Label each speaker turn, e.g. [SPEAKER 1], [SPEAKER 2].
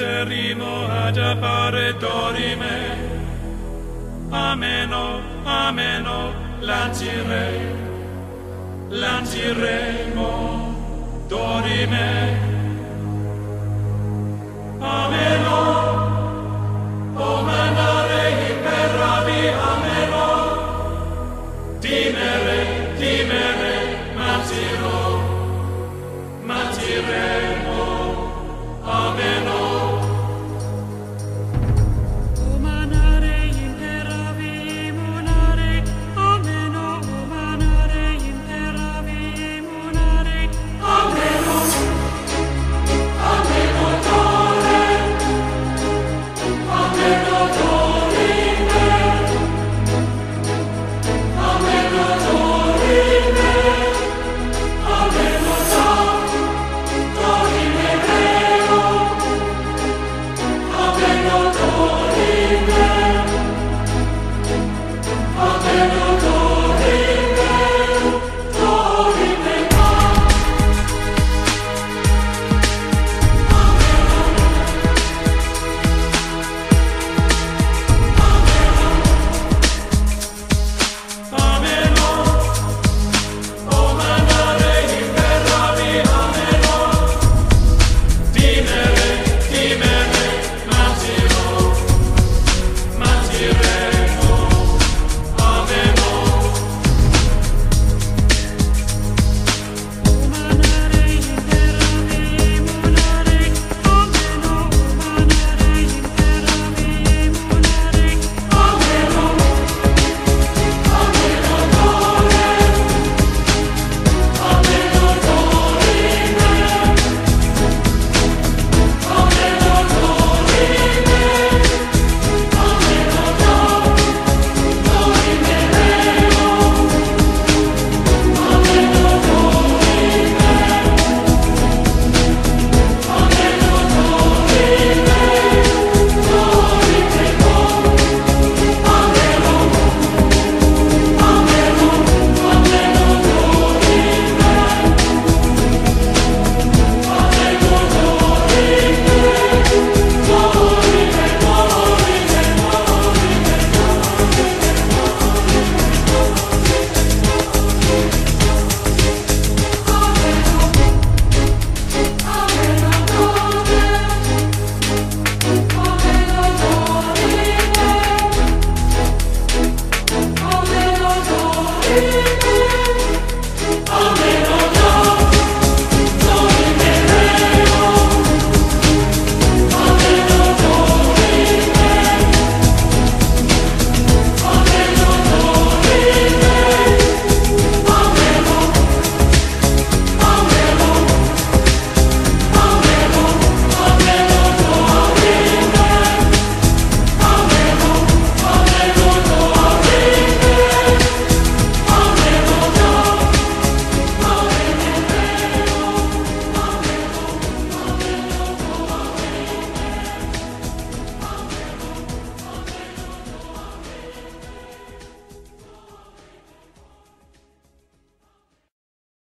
[SPEAKER 1] arrivo ad appare dorime. Ameno, ameno, lancirei, lanciremo dorime. Thank you.